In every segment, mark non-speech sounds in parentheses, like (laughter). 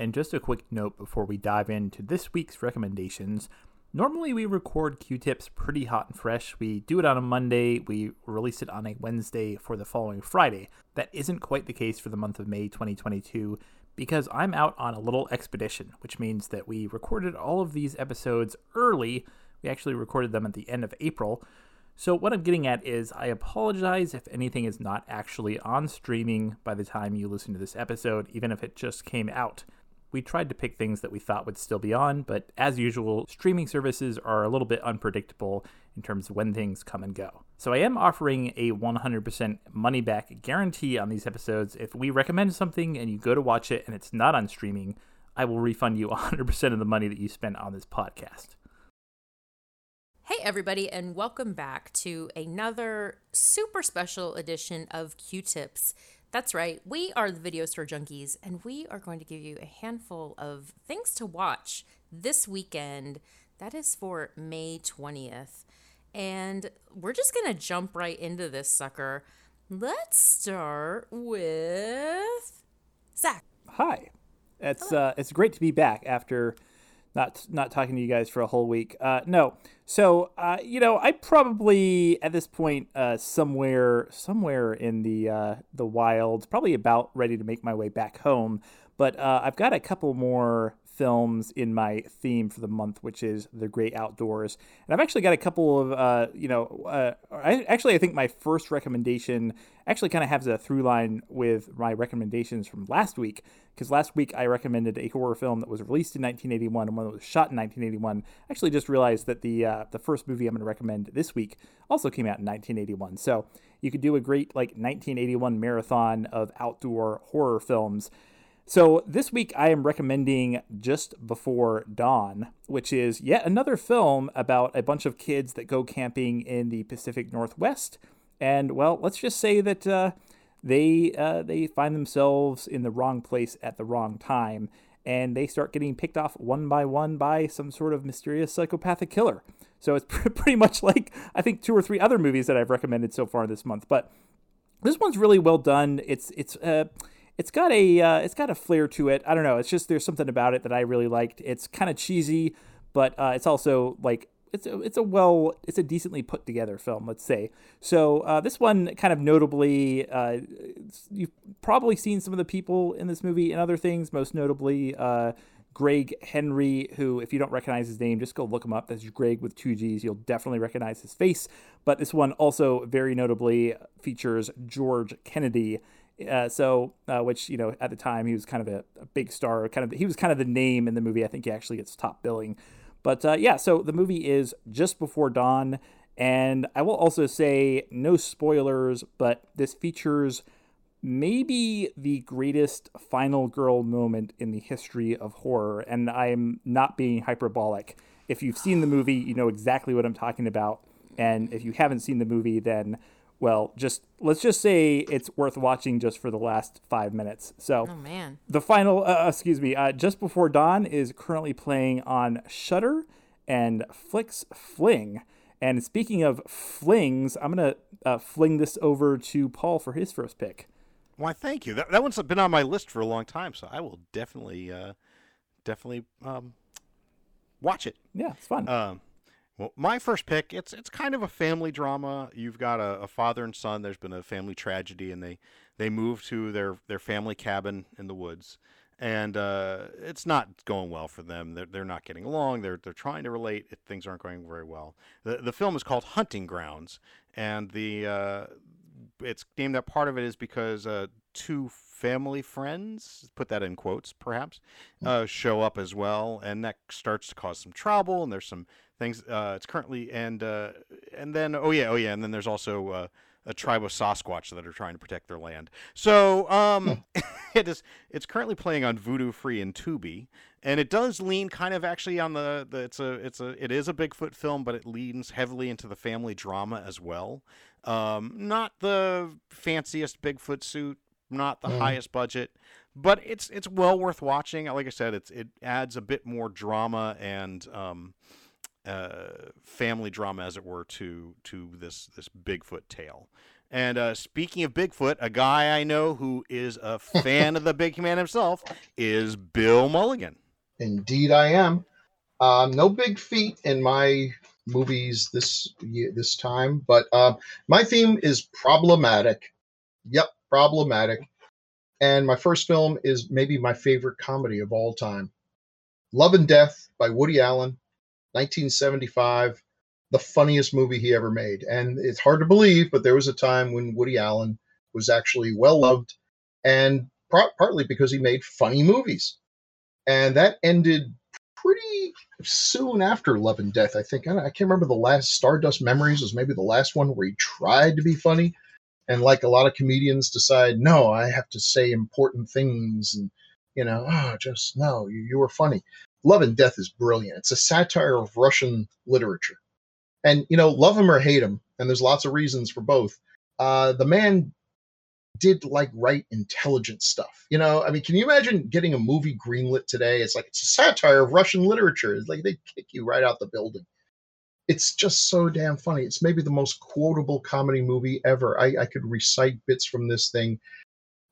And just a quick note before we dive into this week's recommendations. Normally, we record Queue Tips pretty hot and fresh. We do it on a Monday, we release it on a Wednesday for the following Friday. That isn't quite the case for the month of May 2022 because I'm out on a little expedition, which means that we recorded all of these episodes early. We actually recorded them at the end of April. So, what I'm getting at is I apologize if anything is not actually on streaming by the time you listen to this episode, even if it just came out. We tried to pick things that we thought would still be on, but as usual, streaming services are a little bit unpredictable in terms of when things come and go. So I am offering a 100% money back guarantee on these episodes. If we recommend something and you go to watch it and it's not on streaming, I will refund you (laughs) 100% of the money that you spent on this podcast. Hey, everybody, and welcome back to another super special edition of Queue Tips. That's right, we are the Video Store Junkies, and we are going to give you a handful of things to watch this weekend. That is for May 20th. And we're just going to jump right into this sucker. Let's start with Zach. Hi. It's uh, it's great to be back after not not talking to you guys for a whole week. Uh, no, so uh, you know, I probably at this point uh, somewhere somewhere in the uh, the wild, probably about ready to make my way back home. But uh, I've got a couple more films in my theme for the month, which is the great outdoors. And I've actually got a couple of, uh, you know, uh, I actually I think my first recommendation actually kind of has a through line with my recommendations from last week because last week I recommended a horror film that was released in 1981 and one that was shot in 1981. I actually just realized that the uh, the first movie I'm going to recommend this week also came out in 1981. So you could do a great like 1981 marathon of outdoor horror films. So this week I am recommending Just Before Dawn, which is yet another film about a bunch of kids that go camping in the Pacific Northwest. And well, let's just say that uh, they uh, they find themselves in the wrong place at the wrong time, and they start getting picked off one by one by some sort of mysterious psychopathic killer. So it's (laughs) pretty much like I think two or three other movies that I've recommended so far this month, but this one's really well done. It's it's uh, it's got a uh, it's got a flair to it. I don't know. It's just there's something about it that I really liked. It's kind of cheesy, but uh, it's also like it's a, it's a well it's a decently put together film let's say so uh, this one kind of notably uh, you've probably seen some of the people in this movie and other things most notably uh, greg henry who if you don't recognize his name just go look him up that's greg with two g's you'll definitely recognize his face but this one also very notably features george kennedy uh, so, uh, which you know, at the time he was kind of a, a, big star. Kind of, he was kind of the name in the movie. I think he actually gets top billing. But uh, yeah, so the movie is just before dawn, and I will also say no spoilers, but this features maybe the greatest final girl moment in the history of horror, and I'm not being hyperbolic. If you've seen the movie, you know exactly what I'm talking about, and if you haven't seen the movie, then well, just let's just say it's worth watching just for the last five minutes. So, oh man, the final, uh, uh, excuse me, uh, just before dawn is currently playing on Shudder and Flix Fling. And speaking of flings, I'm gonna uh, fling this over to Paul for his first pick. Why, thank you. That, that one's been on my list for a long time, so I will definitely, uh, definitely um, watch it. Yeah, it's fun. Um, well, my first pick, it's it's kind of a family drama. You've got a, a, father and son. There's been a family tragedy, and they they move to their their family cabin in the woods, and uh, it's not going well for them. They're they're not getting along. They're they're trying to relate. Things aren't going very well. the The film is called Hunting Grounds, and the uh, it's named that part of it is because uh, two family friends, put that in quotes perhaps, hmm. uh, show up as well, and that starts to cause some trouble. And there's some things. Uh, it's currently and uh, and then oh yeah oh yeah and then there's also uh, a tribe of Sasquatch that are trying to protect their land. So um, (laughs) it is it's currently playing on Vudu Free and Tubi, and it does lean kind of actually on the, the it's a it's a it is a Bigfoot film, but it leans heavily into the family drama as well. Um, not the fanciest Bigfoot suit, not the mm. highest budget, but it's it's well worth watching. Like I said, it's it adds a bit more drama and um, uh, family drama, as it were, to to this this Bigfoot tale. And uh, speaking of Bigfoot, a guy I know who is a (laughs) fan of the big man himself is Bill Mulligan. Indeed, I am. Um, no big feat in my movies this this time, but uh, my theme is problematic. Yep, problematic. And my first film is maybe my favorite comedy of all time, Love and Death by Woody Allen, 1975 the funniest movie he ever made. And it's hard to believe, but there was a time when Woody Allen was actually well loved, and pro- partly because he made funny movies. And that ended pretty soon after Love and Death, I think. I, I can't remember the last Stardust Memories was maybe the last one where he tried to be funny. And like a lot of comedians decide, no, I have to say important things and, you know, oh, just no, you, you were funny. Love and Death is brilliant. It's a satire of Russian literature and you know, love him or hate him, and there's lots of reasons for both. Uh, the man did like write intelligent stuff. You know, I mean, can you imagine getting a movie greenlit today? It's like it's a satire of Russian literature. It's like they kick you right out the building. It's just so damn funny. It's maybe the most quotable comedy movie ever. I, I could recite bits from this thing.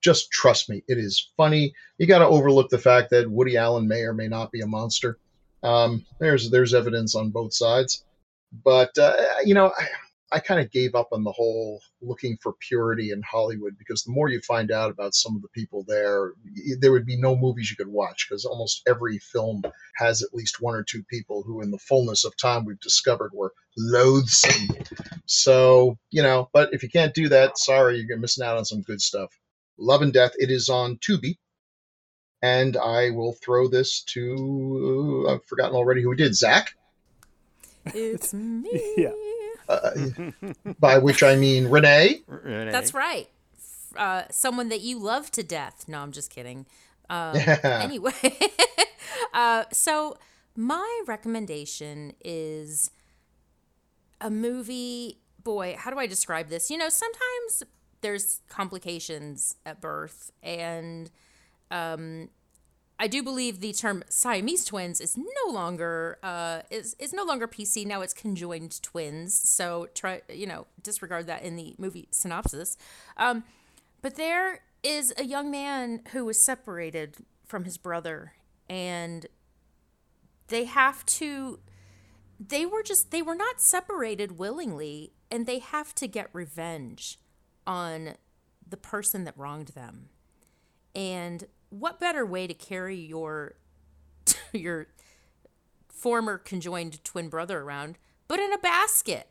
Just trust me, it is funny. You got to overlook the fact that Woody Allen may or may not be a monster. Um, there's there's evidence on both sides but uh, you know i, I kind of gave up on the whole looking for purity in hollywood because the more you find out about some of the people there there would be no movies you could watch because almost every film has at least one or two people who in the fullness of time we've discovered were loathsome. So you know but if you can't do that sorry you're missing out on some good stuff. Love and death it is on tubi. And i will throw this to i've forgotten already who we did. Zach it's (laughs) me. Yeah. Uh, (laughs) by which I mean Renee. Renee. That's right. Uh, someone that you love to death. No, I'm just kidding. Um, anyway, (laughs) uh, so my recommendation is a movie. Boy, how do I describe this? You know, sometimes there's complications at birth, and um, I do believe the term Siamese twins is no longer uh, is is no longer PC. Now it's conjoined twins. So try you know disregard that in the movie synopsis. Um, but there is a young man who was separated from his brother, and they have to. They were just they were not separated willingly, and they have to get revenge on the person that wronged them. And what better way to carry your (laughs) your former conjoined twin brother around but in a basket?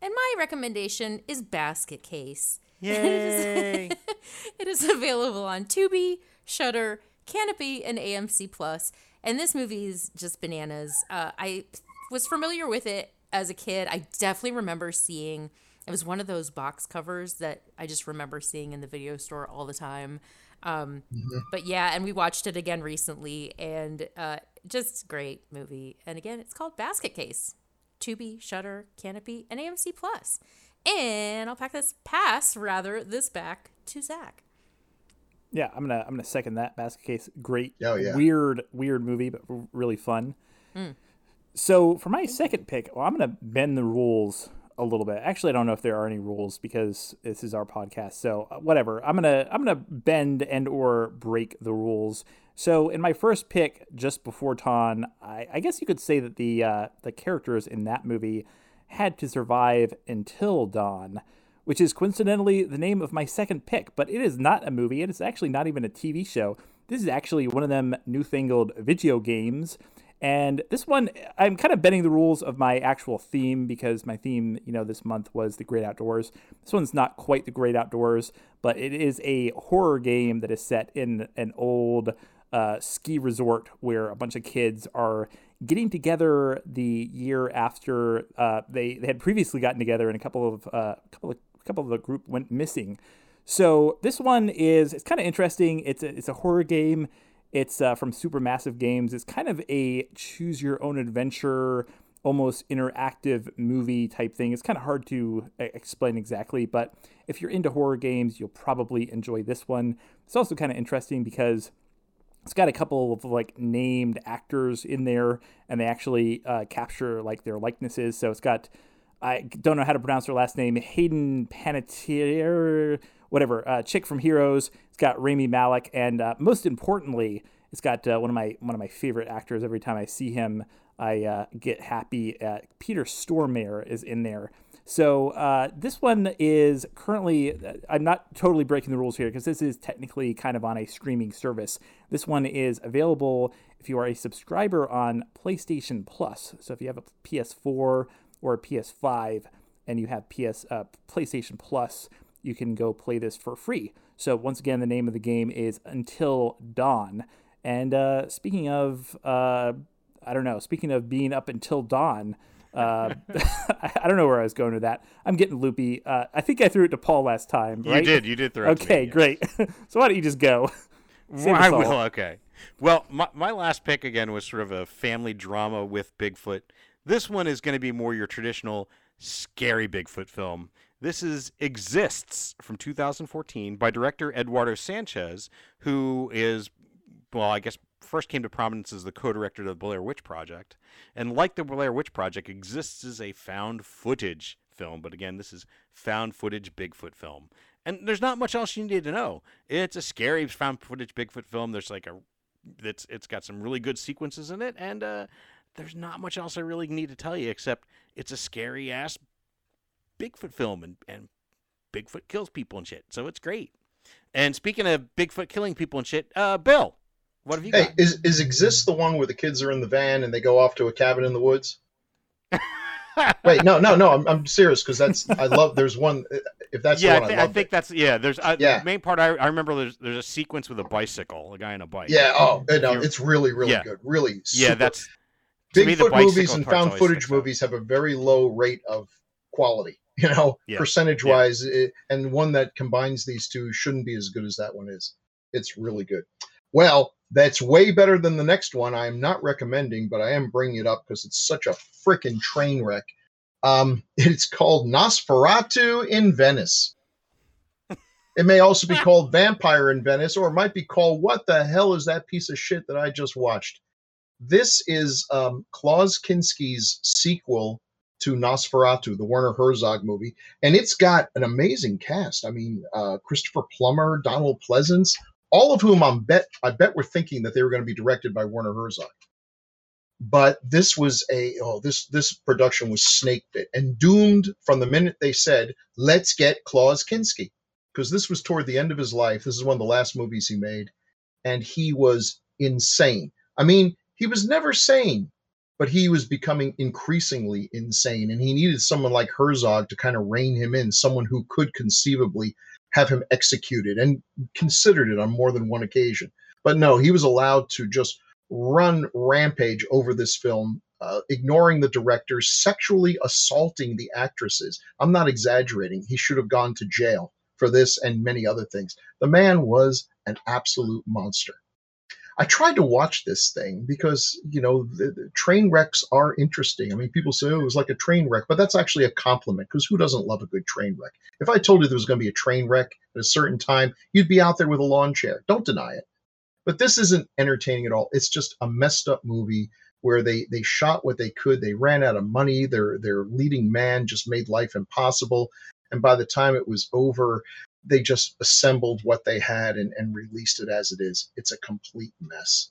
And my recommendation is Basket Case. Yay! (laughs) it is available on Tubi, Shudder Kanopy and AMC Plus. And this movie is just bananas. Uh, I was familiar with it as a kid. I definitely remember seeing. It was one of those box covers that I just remember seeing in the video store all the time. Um, mm-hmm. But yeah, and we watched it again recently, and uh, just great movie. And again, it's called Basket Case. Tubi, Shudder, Kanopy, and AMC Plus. And I'll pack this pass rather this back to Zach. Yeah, I'm gonna I'm gonna second that. Basket Case, great. Oh yeah. Weird weird movie, but really fun. Mm. So for my second pick, well, I'm gonna bend the rules a little bit. Actually, I don't know if there are any rules because this is our podcast. So uh, whatever. I'm gonna I'm gonna bend and or break the rules. So in my first pick, just before Dawn, I, I guess you could say that the uh, the characters in that movie had to survive until dawn, which is coincidentally the name of my second pick. But it is not a movie. and It is actually not even a TV show. This is actually one of them newfangled video games and this one, I'm kind of bending the rules of my actual theme because my theme, you know, this month was the great outdoors. This one's not quite the great outdoors, but it is a horror game that is set in an old uh, ski resort where a bunch of kids are getting together the year after uh, they, they had previously gotten together and a couple of uh, couple of a couple of the group went missing. So this one is it's kind of interesting. It's a, it's a horror game. It's uh, from Supermassive Games. It's kind of a choose your own adventure, almost interactive movie type thing. It's kind of hard to uh, explain exactly, but if you're into horror games, you'll probably enjoy this one. It's also kind of interesting because it's got a couple of like named actors in there, and they actually uh, capture like their likenesses. So it's got I don't know how to pronounce her last name. Hayden Panettiere, whatever. Uh, chick from Heroes. It's got Rami Malek, and uh, most importantly, it's got uh, one of my one of my favorite actors. Every time I see him, I uh, get happy. Peter Stormare is in there. So uh, this one is currently. uh, I'm not totally breaking the rules here because this is technically kind of on a streaming service. This one is available if you are a subscriber on PlayStation Plus. So if you have a PS4 or a PS5 and you have PS PlayStation Plus, you can go play this for free. So once again, the name of the game is Until Dawn. And uh, speaking of, uh, I don't know. Speaking of being up until dawn, uh, (laughs) I don't know where I was going with that. I'm getting loopy. Uh, I think I threw it to Paul last time. You did. You did throw. it to Okay, great. (laughs) so why don't you just go? Well, I all. will. Okay. Well, my, my last pick again was sort of a family drama with Bigfoot. This one is going to be more your traditional scary Bigfoot film. This is Exists from 2014 by director Eduardo Sanchez, who is, well, I guess first came to prominence as the co-director of the Blair Witch Project. And like the Blair Witch Project, Exists is a found footage film, but again, this is found footage Bigfoot film. And there's not much else you need to know. It's a scary found footage Bigfoot film. There's like a it's it's got some really good sequences in it, and uh, there's not much else I really need to tell you except it's a scary ass Bigfoot film, and and Bigfoot kills people and shit. So it's great. And speaking of Bigfoot killing people and shit, uh, Bill, what have you Hey, got? is is exist the one where the kids are in the van and they go off to a cabin in the woods? (laughs) Wait, no, no, no. I'm, I'm serious because that's I love. There's one. If that's yeah, the I, thi- I I think that's yeah. There's uh, Yeah. the main part. I, I remember there's there's a sequence with a bicycle, a guy on a bike. Yeah. Oh, no, You're- it's really, really Yeah. good. Really. yeah. That's to me, Bigfoot movies and found footage movies have a very low rate of quality. (laughs) You know, Yeah. percentage wise, it, and one that combines these two shouldn't be as good as that one is. It's really good. Well, that's way better than the next one. I am not recommending, but I am bringing it up because it's such a freaking train wreck. Um, (laughs) it's called Nosferatu in Venice. It may also be called (laughs) Vampire in Venice, or it might be called What the hell is that piece of shit that I just watched? This is um, Klaus Kinski's sequel to Nosferatu, the Werner Herzog movie, and it's got an amazing cast. I mean, uh, Christopher Plummer, Donald Pleasence, all of whom I'm bet I bet were thinking that they were going to be directed by Werner Herzog. But this was a oh this this production was snake bit and doomed from the minute they said let's get Klaus Kinski because this was toward the end of his life. This is one of the last movies he made, and he was insane. I mean, he was never sane, but he was becoming increasingly insane, and he needed someone like Herzog to kind of rein him in, someone who could conceivably have him executed, and considered it on more than one occasion. But no, he was allowed to just run rampage over this film. Uh, ignoring the director, sexually assaulting the actresses. I'm not exaggerating. He should have gone to jail for this and many other things. The man was an absolute monster. I tried to watch this thing because, you know, the, the train wrecks are interesting. I mean, people say, oh, it was like a train wreck, but that's actually a compliment because who doesn't love a good train wreck? If I told you there was going to be a train wreck at a certain time, you'd be out there with a lawn chair. Don't deny it. But this isn't entertaining at all. It's just a messed up movie where they they shot what they could. They ran out of money. Their their leading man just made life impossible. And by the time it was over, they just assembled what they had and, and released it as it is. It's a complete mess.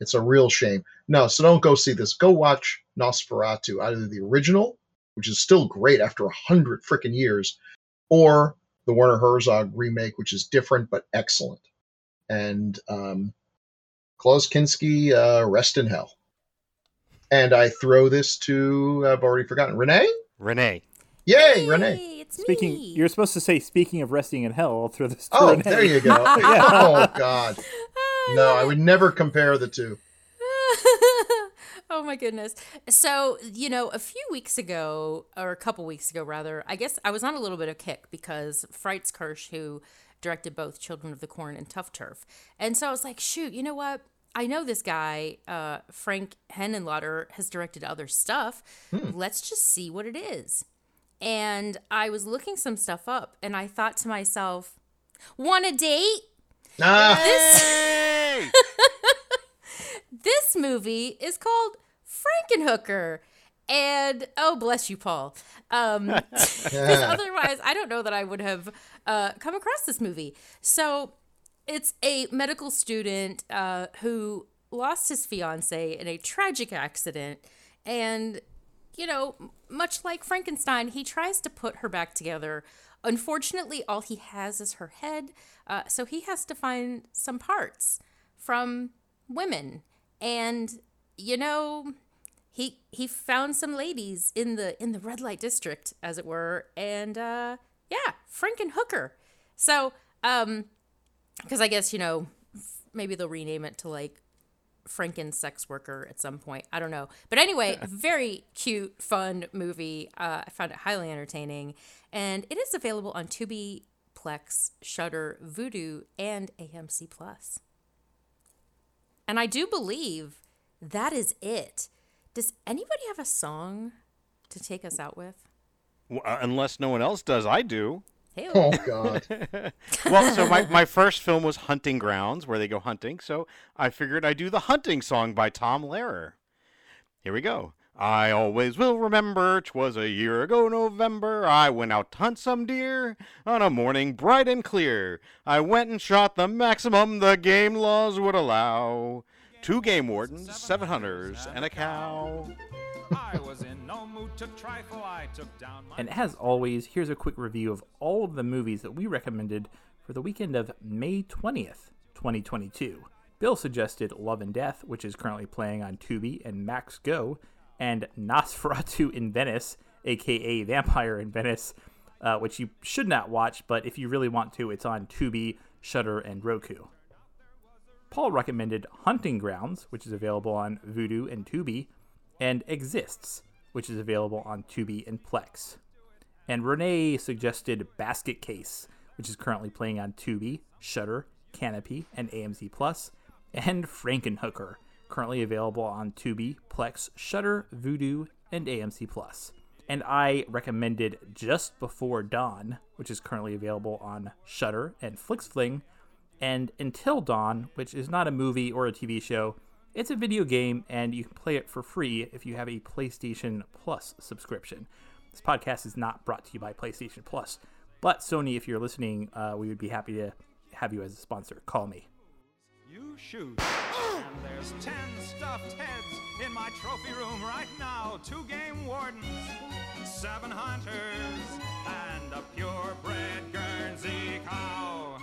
It's a real shame. No, so don't go see this. Go watch Nosferatu, either the original, which is still great after a hundred freaking years, or the Werner Herzog remake, which is different but excellent. And um, Klaus Kinski, uh, rest in hell. And I throw this to I've already forgotten Renee. Renee. Yay, Renee! Hey, it's Speaking, me. you're supposed to say, speaking of resting in hell, I'll throw this Oh, Renee. there you go. (laughs) Yeah. Oh God, no, I would never compare the two. (laughs) oh my goodness. So, you know, a few weeks ago, or a couple weeks ago rather, I guess I was on a little bit of kick because Fritz Kiersch, who directed both Children of the Corn and Tough Turf. And so I was like, shoot, you know what? I know this guy, uh, Frank Henenlotter, has directed other stuff. Let's just see what it is. And I was looking some stuff up and I thought to myself, want a date? Ah, (laughs) This movie is called Frankenhooker. and oh, bless you, Paul. Um, (laughs) otherwise, I don't know that I would have uh, come across this movie. So it's a medical student uh, who lost his fiance in a tragic accident, and you know, much like Frankenstein, he tries to put her back together. Unfortunately, all he has is her head, uh, so he has to find some parts from women. And you know, he he found some ladies in the in the red light district, as it were, and uh, yeah, Frankenhooker. So, um, because I guess you know, maybe they'll rename it to like Franken sex worker at some point. I don't know. But anyway, (laughs) very cute, fun movie. Uh, I found it highly entertaining. And it is available on Tubi, Plex, Shudder, Vudu, and AMC Plus. And I do believe that is it. Does anybody have a song to take us out with? W- uh, unless no one else does, I do. Hey, Oh (laughs) God. Well, so my, my first film was Hunting Grounds, where they go hunting. So I figured I'd do the hunting song by Tom Lehrer. Here we go. I always will remember 'twas a year ago November. I went out to hunt some deer on a morning bright and clear. I went and shot the maximum the game laws would allow. Two game wardens, seven hunters, and a cow. I was in no mood to trifle. I took down my And as always, here's a quick review of all of the movies that we recommended for the weekend of May 20th, 2022. Bill suggested Love and Death, which is currently playing on Tubi and Max Go, and Nosferatu in Venice, aka Vampire in Venice, uh, which you should not watch, but if you really want to, it's on Tubi, Shudder, and Roku. Paul recommended Hunting Grounds, which is available on Vudu and Tubi, and Exists, which is available on Tubi and Plex. And Renee suggested Basket Case, which is currently playing on Tubi, Shudder, Kanopy, and AMC Plus, and Frankenhooker, currently available on Tubi, Plex, Shudder, Vudu, and AMC Plus. And I recommended Just Before Dawn, which is currently available on Shudder and FlixFling, and Until Dawn, which is not a movie or a TV show. It's a video game, and you can play it for free if you have a PlayStation Plus subscription. This podcast is not brought to you by PlayStation Plus, but Sony, if you're listening, uh, we would be happy to have you as a sponsor. Call me. You shoot. and there's ten stuffed heads in my trophy room right now. Two game wardens, seven hunters, and a purebred Guernsey cow.